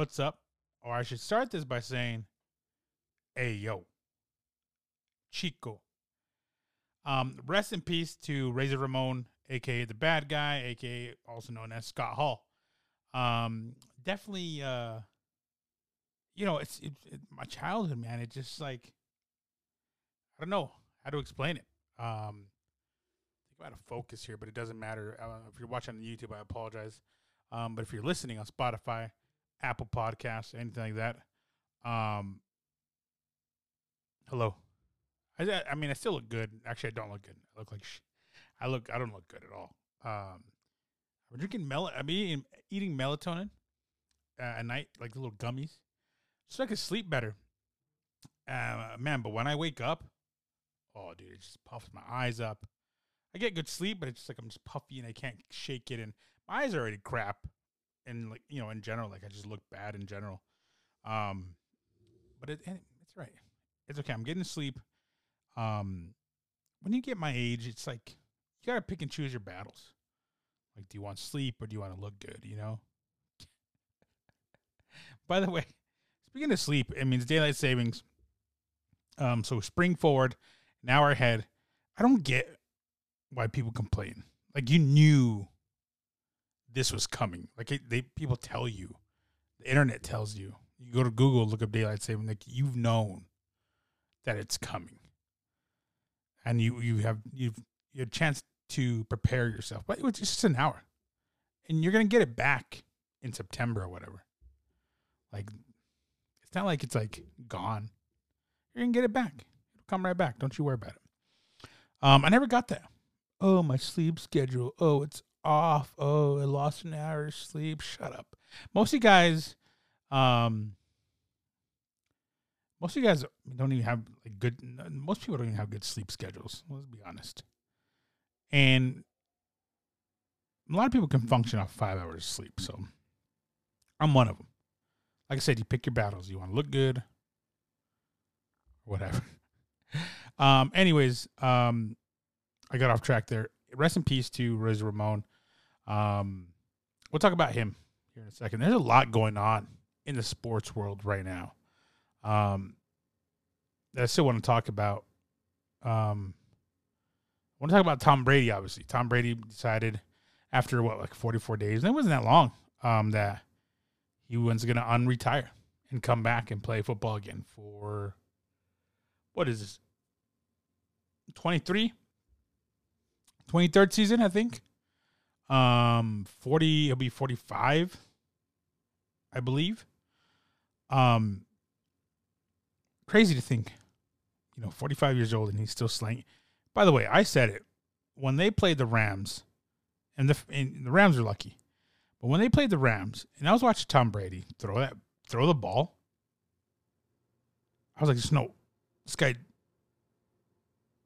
what's up? Or I should start this by saying, hey, yo, Chico. Um, rest in peace to Razor Ramon, aka the bad guy, aka also known as Scott Hall. Um, definitely, uh, you know, it's it, it, my childhood, man. It just like, I don't know how to explain it. Um, I'm out of focus here, but it doesn't matter. Uh, if you're watching on YouTube, I apologize. Um, but if you're listening on Spotify, Apple Podcasts, anything like that, um, hello. I, I mean, I still look good. Actually, I don't look good. I look like sh- I look. I don't look good at all. Um, I'm drinking mel. I'm eating eating melatonin uh, at night, like the little gummies, so I can sleep better. Uh, man, but when I wake up, oh, dude, it just puffs my eyes up. I get good sleep, but it's just like I'm just puffy and I can't shake it, and my eyes are already crap. And like you know, in general, like I just look bad in general. Um, but it, it's right. It's okay. I'm getting sleep um, when you get my age, it's like you got to pick and choose your battles. Like, do you want sleep or do you want to look good? You know. By the way, speaking of sleep, it means daylight savings. Um, so spring forward, an hour ahead. I don't get why people complain. Like you knew this was coming. Like it, they people tell you, the internet tells you. You go to Google, look up daylight saving. Like you've known that it's coming and you you have you've you have a chance to prepare yourself. But it's just an hour, and you're gonna get it back in September or whatever. Like it's not like it's like gone. You're gonna get it back. It'll come right back. Don't you worry about it. Um, I never got that. Oh, my sleep schedule. Oh, it's off. Oh, I lost an hour of sleep. Shut up. Most of you guys, um, most of you guys don't even have like good. Most people don't even have good sleep schedules. Let's be honest. And a lot of people can function off five hours of sleep. So I'm one of them. Like I said, you pick your battles. You want to look good, whatever. um. Anyways, um, I got off track there. Rest in peace to Razor Ramon. Um, we'll talk about him here in a second. There's a lot going on in the sports world right now. Um, I still want to talk about. Um, I want to talk about Tom Brady. Obviously, Tom Brady decided after what like 44 days, and it wasn't that long, um, that he was going to unretire and come back and play football again for what is this 23 23rd season i think um 40 he'll be 45 i believe um crazy to think, you know, 45 years old and he's still slaying. By the way, I said it when they played the Rams, and the and the Rams are lucky, but when they played the Rams, and I was watching Tom Brady throw that throw the ball, I was like, "Just no, this guy,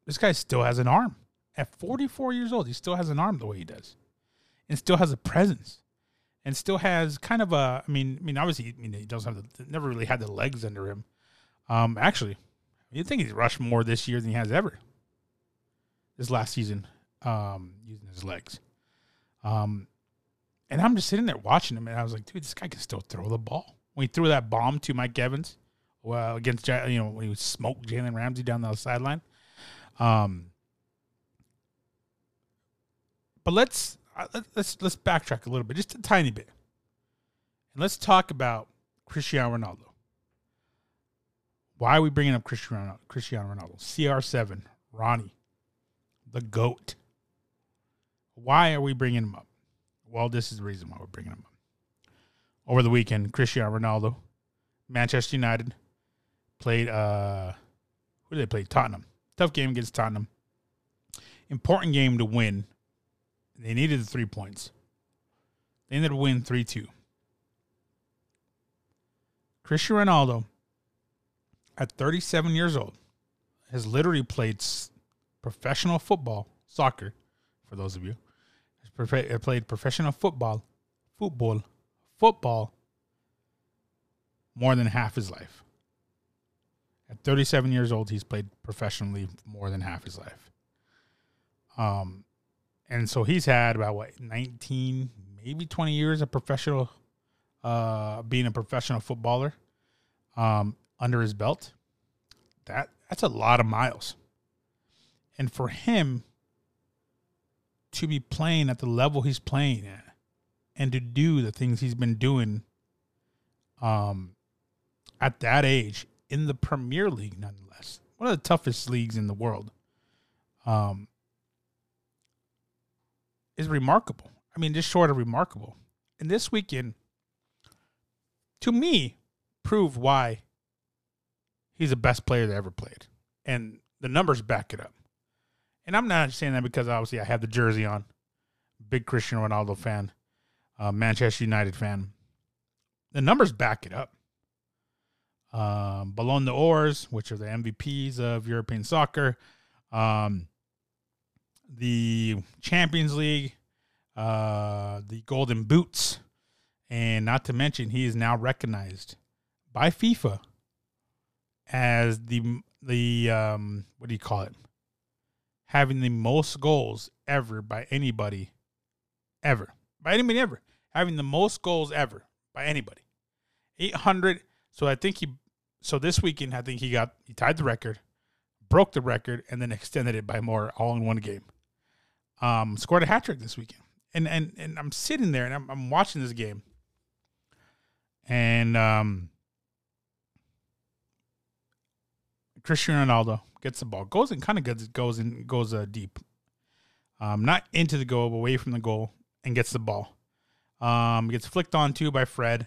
this guy still has an arm. At 44 years old, he still has an arm the way he does, and still has a presence." And still has kind of a, I mean, I mean, obviously, I mean, he doesn't have the, never really had the legs under him, um, actually, you'd think he's rushed more this year than he has ever. This last season, um, using his legs. Um, and I'm just sitting there watching him, and I was like, dude, this guy can still throw the ball. When he threw that bomb to Mike Evans, well, against you know when he smoked Jalen Ramsey down the sideline. Um, but let's let's let's backtrack a little bit, just a tiny bit, and let's talk about Cristiano Ronaldo. Why are we bringing up Cristiano, Cristiano Ronaldo? CR7, Ronnie, the GOAT. Why are we bringing him up? Well, this is the reason why we're bringing him up. Over the weekend, Cristiano Ronaldo, Manchester United, played, uh, who did they play? Tottenham. Tough game against Tottenham. Important game to win. They needed the three points. They ended up winning 3 2. Cristiano Ronaldo at 37 years old, has literally played professional football, soccer, for those of you, has played professional football, football, football more than half his life. At 37 years old, he's played professionally more than half his life. Um, and so he's had about what 19, maybe 20 years of professional uh, being a professional footballer um, under his belt. That that's a lot of miles. And for him to be playing at the level he's playing at and to do the things he's been doing um, at that age in the Premier League, nonetheless, one of the toughest leagues in the world, um, is remarkable. I mean, just short of remarkable. And this weekend, to me, proved why he's the best player that ever played. And the numbers back it up. And I'm not saying that because obviously I have the jersey on. Big Cristiano Ronaldo fan, uh, Manchester United fan. The numbers back it up. Um, Ballon d'Ors, which are the MVPs of European soccer, um, the Champions League, uh, the Golden Boots, and not to mention he is now recognized by FIFA as the the um, what do you call it? Having the most goals ever by anybody, ever by anybody ever having the most goals ever by anybody, eight hundred. So I think he. So this weekend, I think he got he tied the record, broke the record, and then extended it by more all in one game. Um, scored a hat trick this weekend, and and and I'm sitting there and I'm, I'm watching this game, and um, Cristiano Ronaldo gets the ball, goes and kind of goes goes and goes uh, deep, um, not into the goal, but away from the goal, and gets the ball. Um, gets flicked on to by Fred.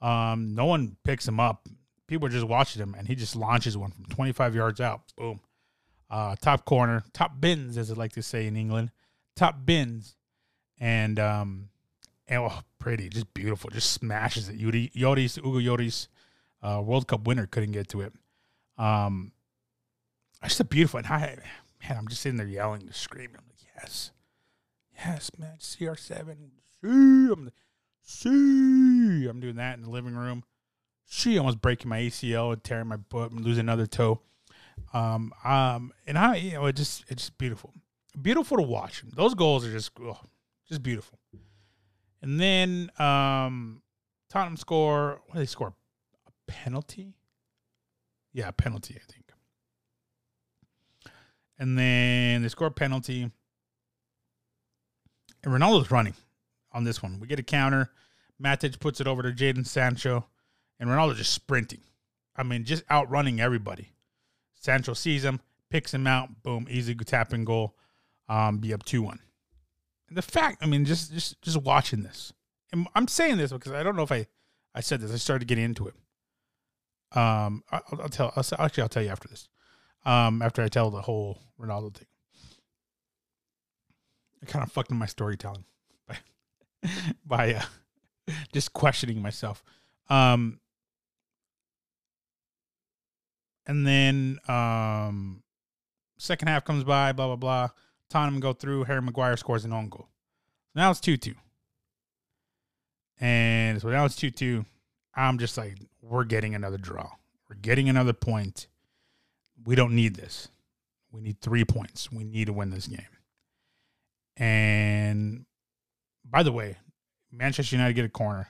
Um, no one picks him up. People are just watching him, and he just launches one from 25 yards out. Boom. Uh, top corner, top bins, as they like to say in England. Top bins, and um, and oh, pretty, just beautiful, just smashes it. Yuri, Lloris, Hugo Lloris, uh, World Cup winner, couldn't get to it. Um, it's a beautiful. And I, man, I'm just sitting there yelling, screaming. I'm like, yes, yes, man, CR7. See, I'm, see, I'm doing that in the living room. She almost breaking my ACL and tearing my butt and losing another toe. Um, um, and I, you know, it just, it's just beautiful, beautiful to watch. Those goals are just, oh, just beautiful. And then, um, Tottenham score. What did they score? A penalty. Yeah, penalty, I think. And then they score a penalty. And Ronaldo's running on this one. We get a counter. Matic puts it over to Jadon Sancho. And Ronaldo just sprinting. I mean, just outrunning everybody. Sancho sees him, picks him out, boom, easy tapping goal. Um, be up 2 1. And the fact, I mean, just just just watching this. And I'm saying this because I don't know if I, I said this. I started getting into it. Um, I'll, I'll tell. I'll, actually, I'll tell you after this. Um, after I tell the whole Ronaldo thing, I kind of fucked my storytelling by by uh, just questioning myself. Um, and then um, second half comes by, blah blah blah. Tottenham go through. Harry Maguire scores an own goal. Now it's two two, and so now it's two two. I'm just like, we're getting another draw. We're getting another point. We don't need this. We need three points. We need to win this game. And by the way, Manchester United get a corner.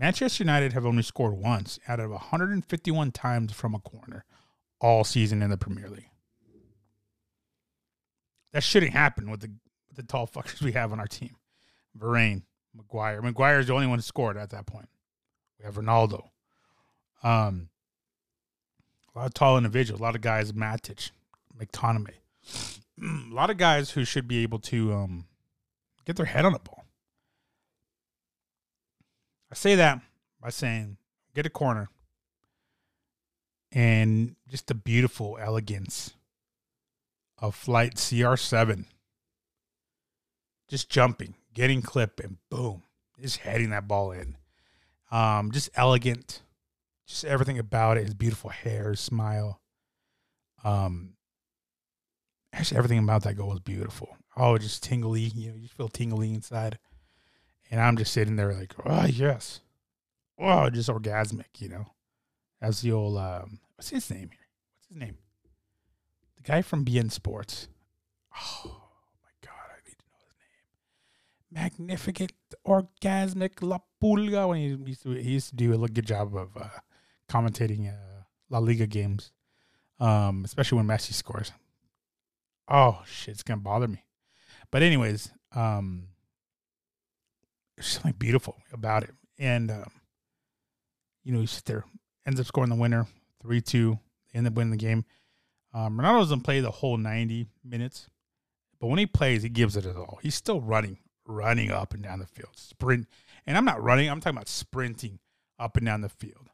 Manchester United have only scored once out of 151 times from a corner all season in the Premier League. That shouldn't happen with the with the tall fuckers we have on our team. Varane, Maguire. Maguire is the only one who scored at that point. We have Ronaldo. Um, a lot of tall individuals, a lot of guys, Matic, McTominay, a lot of guys who should be able to um, get their head on a ball. I say that by saying get a corner and just the beautiful elegance of flight CR7. Just jumping, getting clip, and boom, just heading that ball in. Um, just elegant, just everything about it. His beautiful hair, his smile. Um, actually, everything about that goal was beautiful. Oh, just tingly. You know, you feel tingly inside. And I'm just sitting there like, oh yes, oh, just orgasmic. You know, as the old um, what's his name here? What's his name? The guy from beIN Sports. Oh my god, I need to know his name. magnificent, orgasmic La Pulga when he used to he used to do a good job of uh, commentating uh, La Liga games, um, especially when Messi scores. Oh shit, it's gonna bother me. But anyways, um, there's something beautiful about it, and um, you know, you sit there, ends up scoring the winner, three two, end up winning the game. Um, Ronaldo doesn't play the whole ninety minutes, but when he plays, he gives it his all. He's still running, running up and down the field, sprint. And I'm not running; I'm talking about sprinting up and down the field,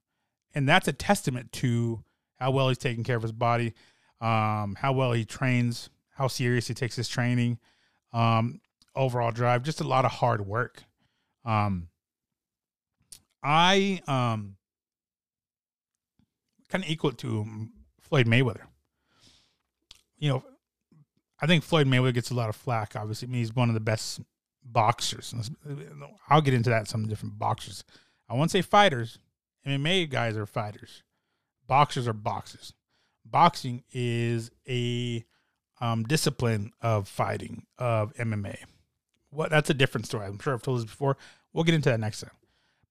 and that's a testament to how well he's taking care of his body, um, how well he trains, how serious he takes his training, um, overall drive, just a lot of hard work. Um, I um, kind of equal to Floyd Mayweather. You know, I think Floyd Mayweather gets a lot of flack. Obviously, I mean, he's one of the best boxers. I'll get into that. Some different boxers. I won't say fighters. MMA guys are fighters. Boxers are boxers. Boxing is a um, discipline of fighting of MMA. What that's a different story. I'm sure I've told this before. We'll get into that next time.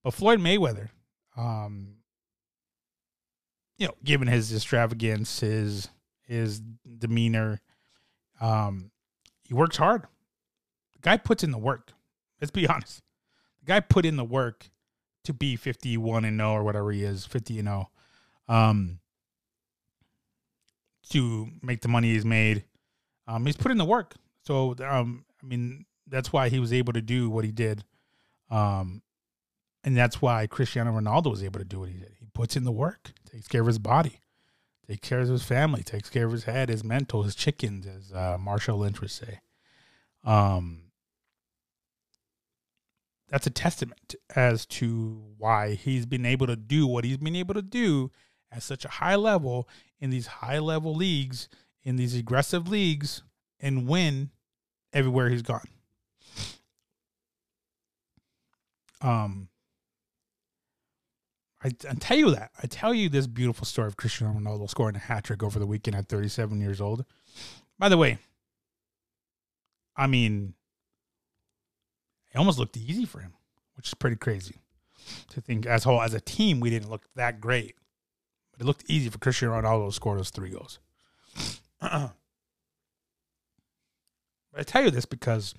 But Floyd Mayweather, um, you know, given his extravagance, his his demeanor, um, he works hard. The guy puts in the work. Let's be honest. The guy put in the work to be 51 and 0 or whatever he is, 50 and 0. Um, to make the money he's made. Um, he's put in the work. So, um, I mean, that's why he was able to do what he did. Um, and that's why Cristiano Ronaldo was able to do what he did. He puts in the work, takes care of his body, takes care of his family, takes care of his head, his mental, his chickens, as uh, Marshall Lynch would say. Um, that's a testament as to why he's been able to do what he's been able to do at such a high level in these high level leagues, in these aggressive leagues, and win everywhere he's gone. Um, I, I tell you that. I tell you this beautiful story of Cristiano Ronaldo scoring a hat trick over the weekend at 37 years old. By the way, I mean, it almost looked easy for him, which is pretty crazy to think as whole as a team we didn't look that great, but it looked easy for Cristiano Ronaldo to score those three goals. I tell you this because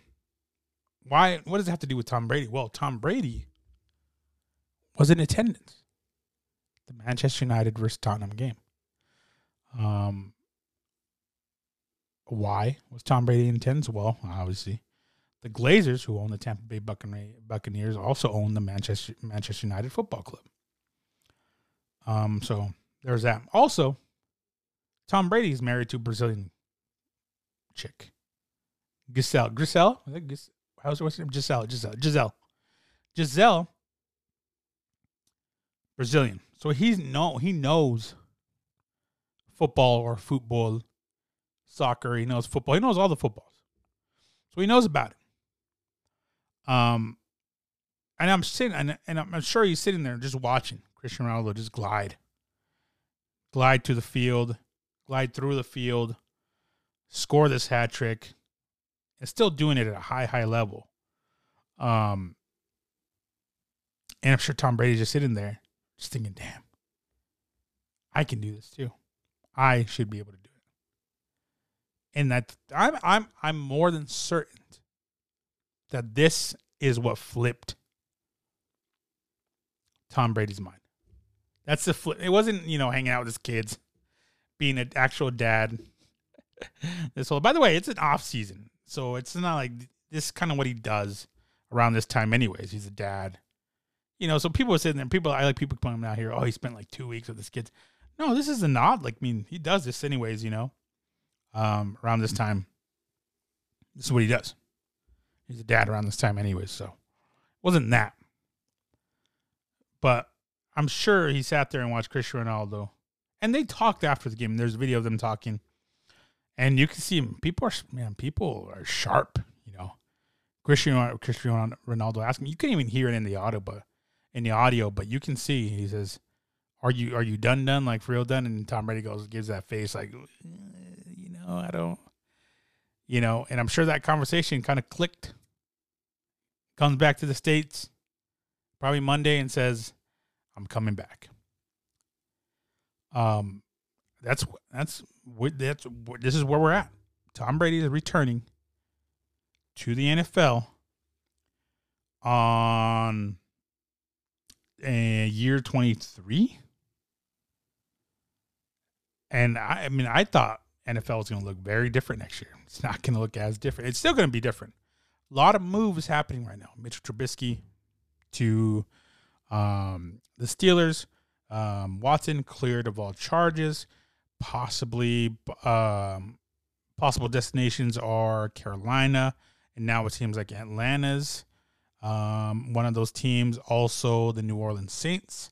why? What does it have to do with Tom Brady? Well, Tom Brady was in attendance the Manchester United versus Tottenham game. Um, why was Tom Brady in attendance? Well, obviously, the Glazers, who own the Tampa Bay Buccaneers, also own the Manchester Manchester United Football Club. Um, so there's that. Also, Tom Brady is married to a Brazilian chick, Gisele. Gisele, Gis- what's her name? Giselle, Gisele. Gisele. Gisele. Brazilian. So he's no he knows football or football, soccer. He knows football. He knows all the footballs. So he knows about it. Um, and I'm sitting and, and I'm sure he's sitting there just watching Christian Ronaldo just glide, glide to the field, glide through the field, score this hat trick, and still doing it at a high high level. Um, and I'm sure Tom Brady's just sitting there just thinking, damn, I can do this too. I should be able to do it. And that I'm I'm I'm more than certain that this is what flipped Tom Brady's mind. That's the flip. It wasn't, you know, hanging out with his kids, being an actual dad. this whole by the way, it's an off season. So it's not like this is kind of what he does around this time anyways. He's a dad you know, so people are sitting there. People, I like people coming out here. Oh, he spent like two weeks with his kids. No, this is a nod. Like, I mean, he does this anyways. You know, um, around this time, this is what he does. He's a dad around this time, anyways. So, it wasn't that. But I'm sure he sat there and watched Cristiano Ronaldo, and they talked after the game. There's a video of them talking, and you can see. People are man, people are sharp. You know, Cristiano Cristiano Ronaldo asking. You can't even hear it in the audio, but in the audio, but you can see he says, "Are you are you done done like real done?" And Tom Brady goes gives that face like, eh, you know, I don't, you know. And I'm sure that conversation kind of clicked, comes back to the states probably Monday and says, "I'm coming back." Um, that's that's that's this is where we're at. Tom Brady is returning to the NFL on a year 23 and I, I mean i thought nfl was going to look very different next year. It's not going to look as different. It's still going to be different. A lot of moves happening right now. Mitchell trubisky to um, the steelers. Um, watson cleared of all charges possibly um, possible destinations are carolina and now it seems like atlanta's um, one of those teams, also the New Orleans Saints.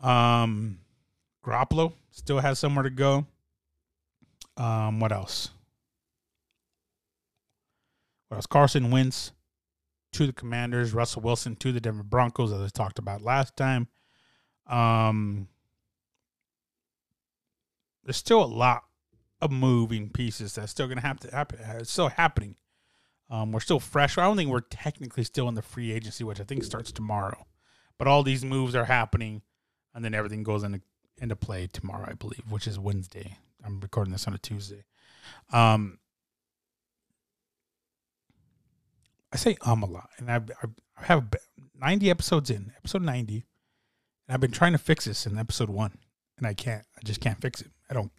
Um, Garoppolo still has somewhere to go. Um, what else? What else? Carson Wentz to the Commanders. Russell Wilson to the Denver Broncos, as I talked about last time. Um, there's still a lot of moving pieces that's still going to have to happen. It's still happening. Um, we're still fresh. I don't think we're technically still in the free agency, which I think starts tomorrow. But all these moves are happening, and then everything goes into into play tomorrow, I believe, which is Wednesday. I'm recording this on a Tuesday. Um, I say um a lot, and I've, I have 90 episodes in, episode 90, and I've been trying to fix this in episode one, and I can't. I just can't fix it. I don't.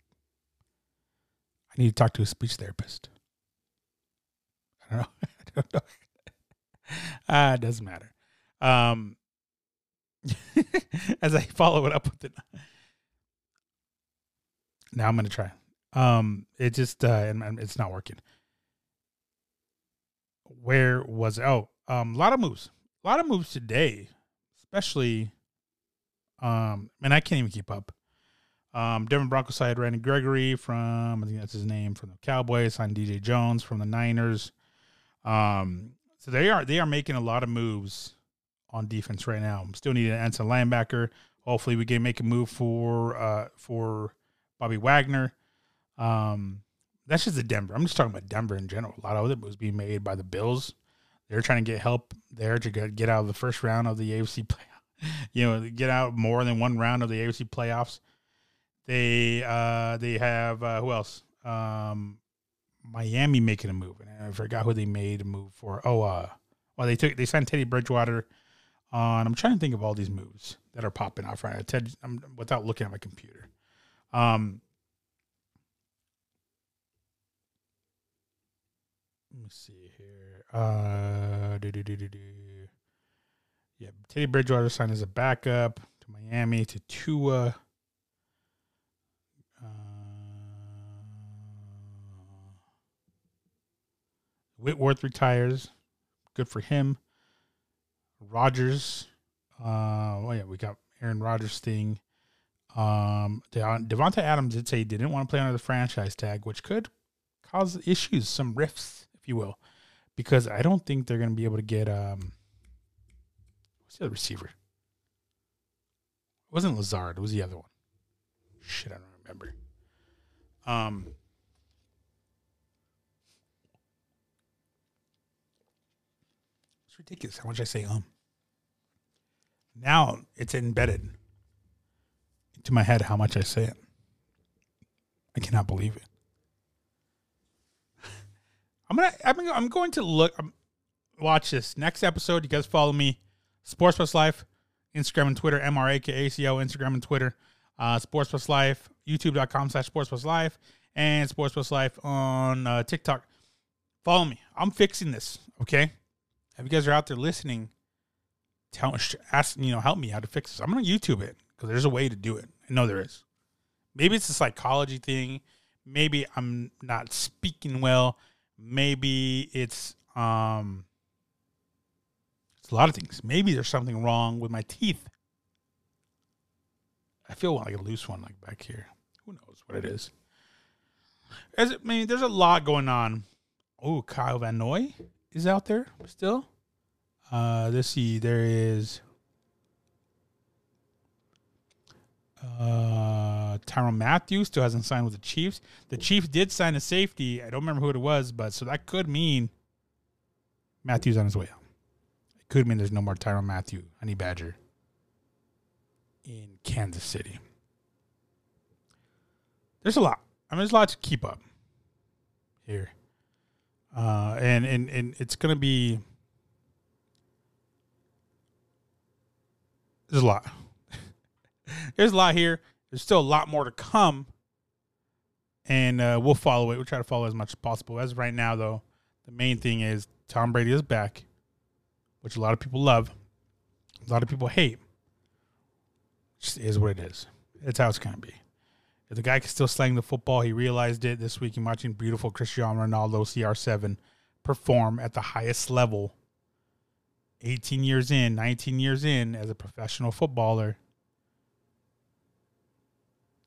I need to talk to a speech therapist. I don't know. I don't know. ah, it doesn't matter. Um, as I follow it up with it, now I'm gonna try. Um, it just uh, it's not working. Where was oh um a lot of moves, a lot of moves today, especially um and I can't even keep up. Um, Denver Broncos side Randy Gregory from I think that's his name from the Cowboys signed DJ Jones from the Niners. Um, so they are they are making a lot of moves on defense right now. Still need an answer linebacker. Hopefully, we can make a move for uh, for Bobby Wagner. Um, that's just the Denver. I'm just talking about Denver in general. A lot of it was being made by the Bills. They're trying to get help there to get out of the first round of the AFC playoff. you know, get out more than one round of the AFC playoffs. They uh, they have uh, who else? Um, Miami making a move, and I forgot who they made a move for. Oh, uh, well, they took they signed Teddy Bridgewater on. I'm trying to think of all these moves that are popping off right now. Ted, I'm, without looking at my computer. Um, let me see here. Uh, do, do, do, do. Yeah, Teddy Bridgewater signed as a backup to Miami to Tua. Whitworth retires. Good for him. Rodgers. Uh, oh yeah, we got Aaron Rodgers thing. Um, Davante Adams did say he didn't want to play under the franchise tag, which could cause issues, some rifts, if you will, because I don't think they're going to be able to get um. What's the other receiver? It wasn't Lazard. It was the other one. Shit, I don't remember. Um, It's ridiculous how much I say um. Now it's embedded into my head how much I say it. I cannot believe it. I'm gonna. I'm, I'm going to look. Um, watch this next episode. You guys follow me, Sports Plus Life, Instagram and Twitter, MRAKACO, Instagram and Twitter, uh, Sports Plus Life, YouTube.com slash Sports Plus Life, and Sports Plus Life on uh, TikTok. Follow me. I'm fixing this. Okay. If you guys are out there listening, tell ask you know help me how to fix this. I'm gonna YouTube it because there's a way to do it. I know there is. Maybe it's a psychology thing. Maybe I'm not speaking well. Maybe it's um. It's a lot of things. Maybe there's something wrong with my teeth. I feel like a loose one, like back here. Who knows what it is? As it, I mean, there's a lot going on. Oh, Kyle Van Noy is out there still. Uh, let's see. There is uh, Tyrann Mathieu still hasn't signed with the Chiefs. The Chiefs did sign a safety. I don't remember who it was, but so that could mean Mathieu's on his way out. It could mean there's no more Tyrann Mathieu, Honey Badger, in Kansas City. There's a lot. I mean, there's a lot to keep up here, uh, and and and it's gonna be there's a lot. there's a lot here. There's still a lot more to come, and uh, we'll follow it. We'll try to follow as much as possible. As right now, though, the main thing is Tom Brady is back, which a lot of people love, a lot of people hate. Just is what it is. It's how it's gonna be. If the guy can still slang the football, he realized it this week in watching beautiful Cristiano Ronaldo CR7 perform at the highest level 18 years in, 19 years in as a professional footballer.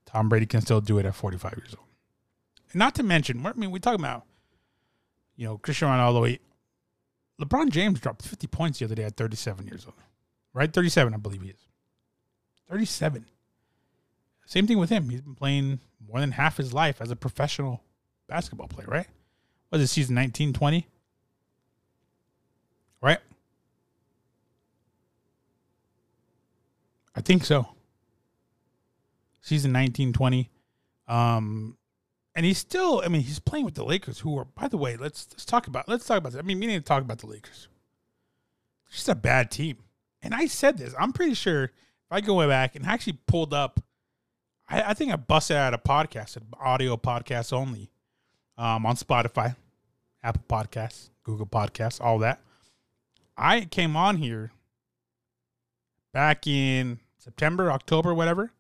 Tom Brady can still do it at 45 years old. And not to mention, I mean, we talk about, you know, Cristiano Ronaldo. LeBron James dropped 50 points the other day at 37 years old, right? 37, I believe he is. 37. Same thing with him. He's been playing more than half his life as a professional basketball player, right? Was it season 19, 20? Right? I think so. Season 19, 20. Um, and he's still, I mean, he's playing with the Lakers, who are, by the way, let's let's talk about let's talk about that. I mean, we need to talk about the Lakers. Just a bad team. And I said this. I'm pretty sure if I go back and actually pulled up I, I think I busted out a podcast, an audio podcast only, um, on Spotify, Apple Podcasts, Google Podcasts, all that. I came on here back in September, October, whatever.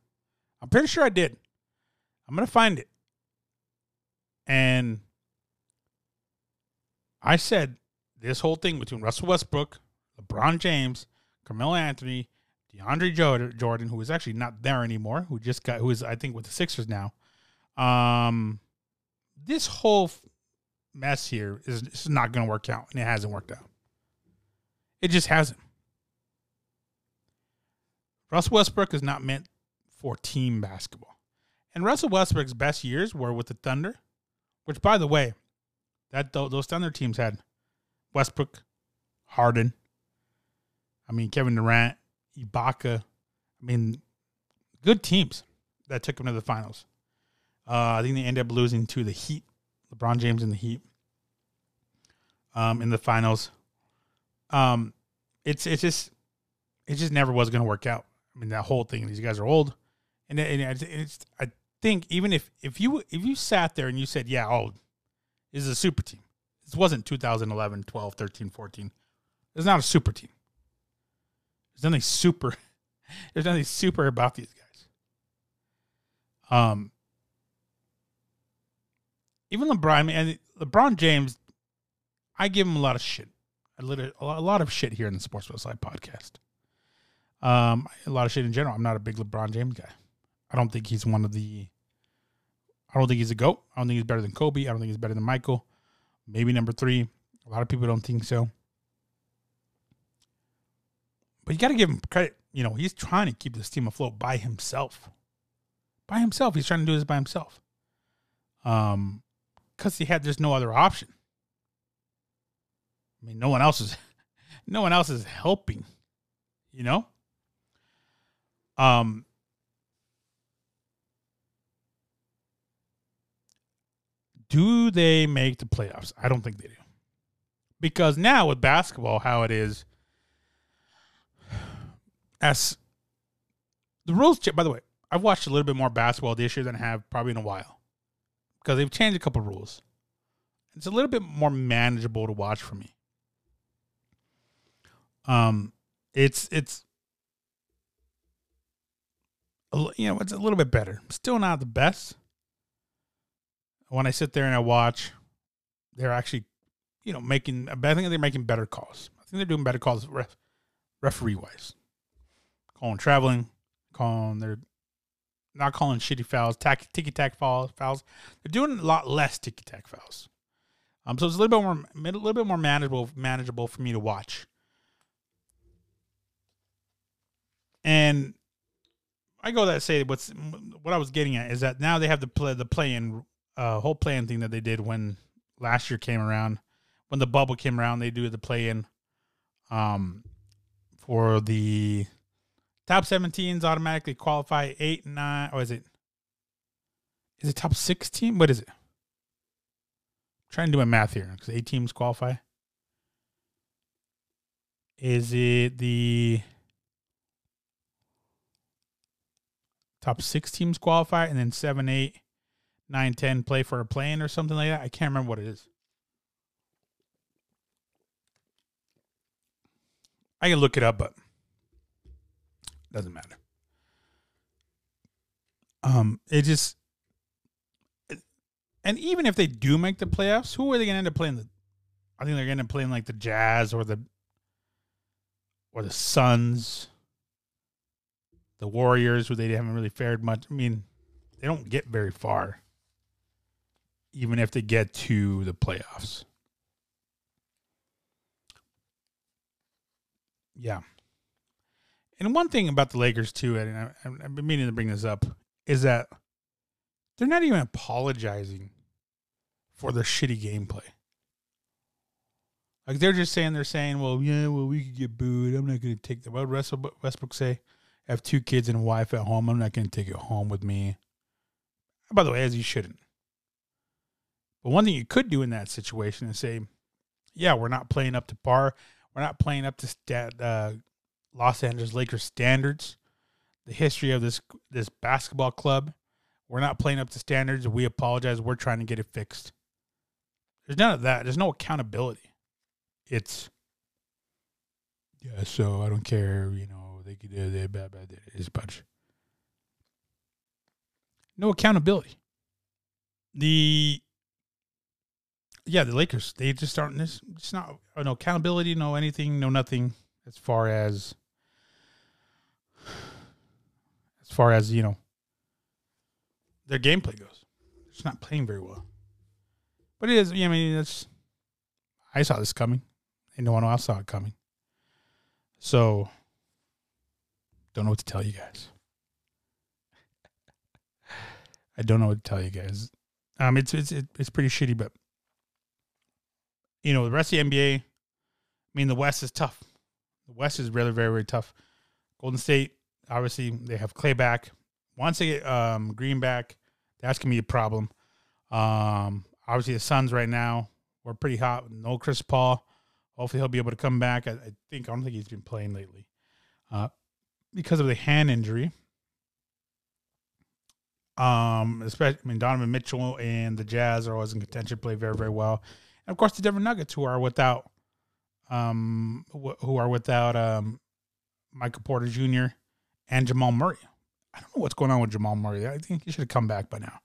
I'm pretty sure I did. I'm gonna find it. And I said this whole thing between Russell Westbrook, LeBron James, Carmelo Anthony, DeAndre Jordan, who is actually not there anymore, who just got, who is I think with the Sixers now. Um, this whole mess here is, is not going to work out, and it hasn't worked out. It just hasn't. Russell Westbrook is not meant for team basketball, and Russell Westbrook's best years were with the Thunder, which, by the way, that those Thunder teams had Westbrook, Harden. I mean Kevin Durant, Ibaka. I mean, good teams that took them to the finals. Uh, I think they ended up losing to the Heat, LeBron James and the Heat, um, in the finals. Um, it's it's just it just never was going to work out. I mean, that whole thing. These guys are old, and, and it's, I think even if if you if you sat there and you said, yeah, oh, this is a super team. This wasn't 2011, 12, 13, 14. It's not a super team. There's nothing super. There's nothing super about these guys. Um, even LeBron and LeBron James, I give him a lot of shit. I literally a lot of shit here in the Sports Side podcast. Um, a lot of shit in general. I'm not a big LeBron James guy. I don't think he's one of the. I don't think he's a goat. I don't think he's better than Kobe. I don't think he's better than Michael. Maybe number three. A lot of people don't think so. But you got to give him credit. You know, he's trying to keep this team afloat by himself. By himself. He's trying to do this by himself. Um, because he had there's no other option. I mean, no one else is, no one else is helping. You know. Um. Do they make the playoffs? I don't think they do. Because now with basketball, how it is, as the rules by the way, I've watched a little bit more basketball this year than I have probably in a while because they've changed a couple rules. It's a little bit more manageable to watch for me. Um, it's it's you know it's a little bit better. Still not the best. When I sit there and I watch, they're actually, you know, making. I think they're making better calls. I think they're doing better calls ref, referee wise calling traveling, calling they're not calling shitty fouls, tack, ticky tack fouls. Fouls. They're doing a lot less ticky tack fouls. Um, so it's a little bit more, a little bit more manageable, manageable for me to watch. And I go that say what's what I was getting at is that now they have the play the play in uh, whole play in thing that they did when last year came around, when the bubble came around, they do the play in. Um, for the top 17s automatically qualify. Eight, nine, or is it? Is it top 16? What is it? I'm trying to do my math here because eight teams qualify. Is it the top six teams qualify and then seven, eight, nine, ten play for a plane or something like that? I can't remember what it is. I can look it up, but doesn't matter. Um, it just, and even if they do make the playoffs, who are they going to end up playing? The, I think they're going to end up playing like the Jazz or the or the Suns, the Warriors, where they haven't really fared much. I mean, they don't get very far, even if they get to the playoffs. Yeah. And one thing about the Lakers too, and I, I've been meaning to bring this up, is that they're not even apologizing for their shitty gameplay. Like they're just saying they're saying, well, yeah, well, we could get booed. I'm not going to take the. What Westbrook, Westbrook say? I have two kids and a wife at home. I'm not going to take it home with me. By the way, as you shouldn't. But one thing you could do in that situation is say, yeah, we're not playing up to par. We're not playing up to stat, uh, Los Angeles Lakers standards, the history of this this basketball club. We're not playing up to standards. We apologize. We're trying to get it fixed. There's none of that. There's no accountability. It's yeah. So I don't care. You know they could do they bad bad. A bunch. No accountability. The yeah, the Lakers, they just aren't this it's not no accountability, no anything, no nothing as far as as far as, you know, their gameplay goes. It's not playing very well. But it is, I mean, it's I saw this coming. And no one else saw it coming. So don't know what to tell you guys. I don't know what to tell you guys. Um, it's it's it's pretty shitty, but you know, the rest of the NBA, I mean, the West is tough. The West is really, very, very tough. Golden State, obviously, they have Clay back. Once they get um, Green back, that's going to be a problem. Um, obviously, the Suns right now, we're pretty hot. No Chris Paul. Hopefully, he'll be able to come back. I, I think, I don't think he's been playing lately uh, because of the hand injury. Um, especially, I mean, Donovan Mitchell and the Jazz are always in contention, play very, very well. And of course, the Denver Nuggets, who are without, um, who are without um, Michael Porter Jr. and Jamal Murray. I don't know what's going on with Jamal Murray. I think he should have come back by now.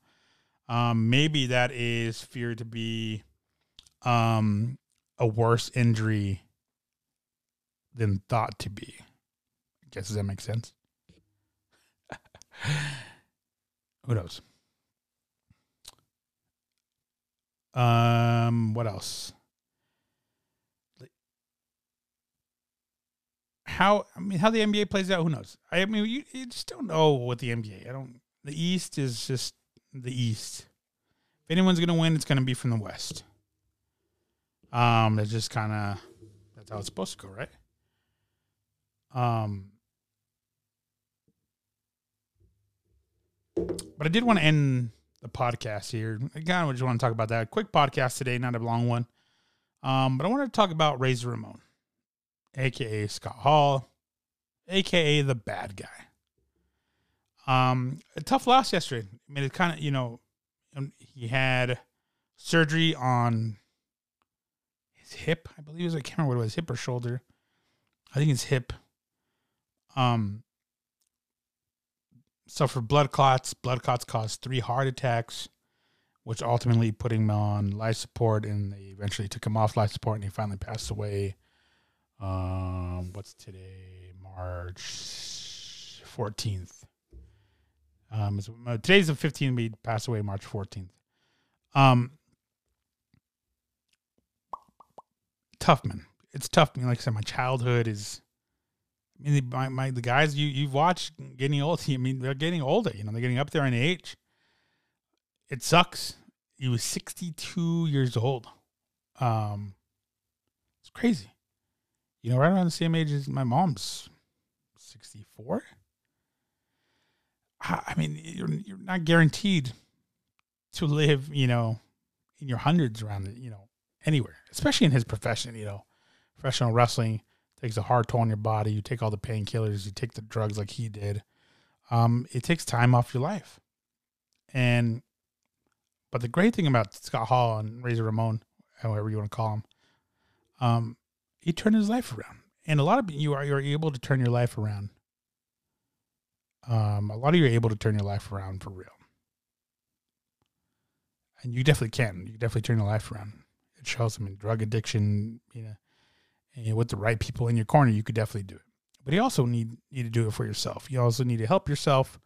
Um, maybe that is feared to be um, a worse injury than thought to be. I guess does that make sense? Who knows? Um, what else? How I mean, how the NBA plays out? Who knows? I mean, you, you just don't know what the NBA. I don't. The East is just the East. If anyone's gonna win, it's gonna be from the West. Um, that's just kind of that's how it's supposed to go, right? Um, but I did want to end the podcast here. Again, I just want to talk about that. Quick podcast today, not a long one. Um, but I want to talk about Razor Ramon, aka Scott Hall, aka the bad guy. Um, a tough loss yesterday. I mean, it kind of, you know, um, he had surgery on his hip. I believe it was, I can't remember what it was, hip or shoulder. I think it's hip. Um, suffered blood clots. Blood clots caused three heart attacks, which ultimately put him on life support, and they eventually took him off life support, and he finally passed away. Um, what's today? March fourteenth. Um, uh, today's the fifteenth. We passed away March fourteenth. Um, tough man. It's tough. I mean, like I said, my childhood is I mean, my, my the guys you you've watched getting old. I mean, they're getting older. You know, they're getting up there in age. It sucks. He was 62 years old. Um, it's crazy. You know, right around the same age as my mom's, sixty four. I mean, you're you're not guaranteed to live, you know, in your hundreds around, it, you know, anywhere, especially in his profession. You know, professional wrestling takes a hard toll on your body. You take all the painkillers, you take the drugs like he did. Um, it takes time off your life, and but the great thing about Scott Hall and Razor Ramon, however you want to call him, um, he turned his life around, and a lot of you are you're able to turn your life around. Um, a lot of you are able to turn your life around for real, and you definitely can. You definitely turn your life around. It shows them in drug addiction, you know, and with the right people in your corner, you could definitely do it. But you also need need to do it for yourself. You also need to help yourself.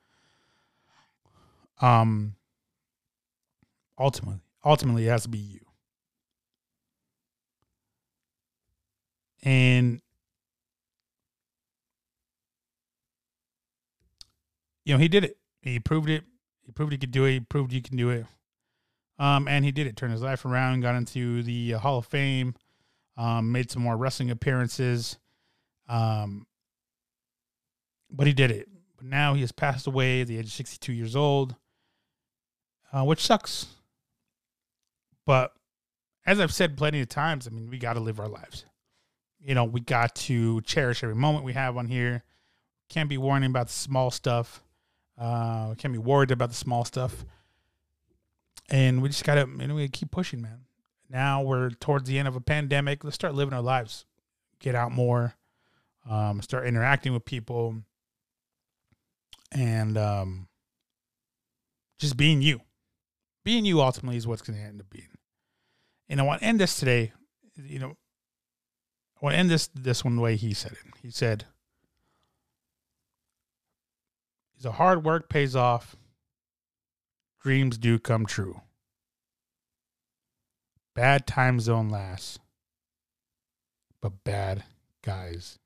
Um, ultimately, ultimately, it has to be you. And you know, he did it. He proved it. He proved he could do it. He proved you can do it. Um, and he did it. Turned his life around. Got into the uh, Hall of Fame. Um, made some more wrestling appearances. Um, but he did it. But now he has passed away at the age of 62 years old, uh, which sucks. But as I've said plenty of times, I mean, we got to live our lives. You know, we got to cherish every moment we have on here. Can't be worrying about the small stuff. Uh, can't be worried about the small stuff. And we just got to, you know, we keep pushing, man. Now we're towards the end of a pandemic. Let's start living our lives. Get out more. Um, start interacting with people and um, just being you. Being you ultimately is what's to end up being. And I want to end this today. You know, I want to end this this one the way he said it. He said, "He's a hard work pays off. Dreams do come true. Bad times don't last, but bad guys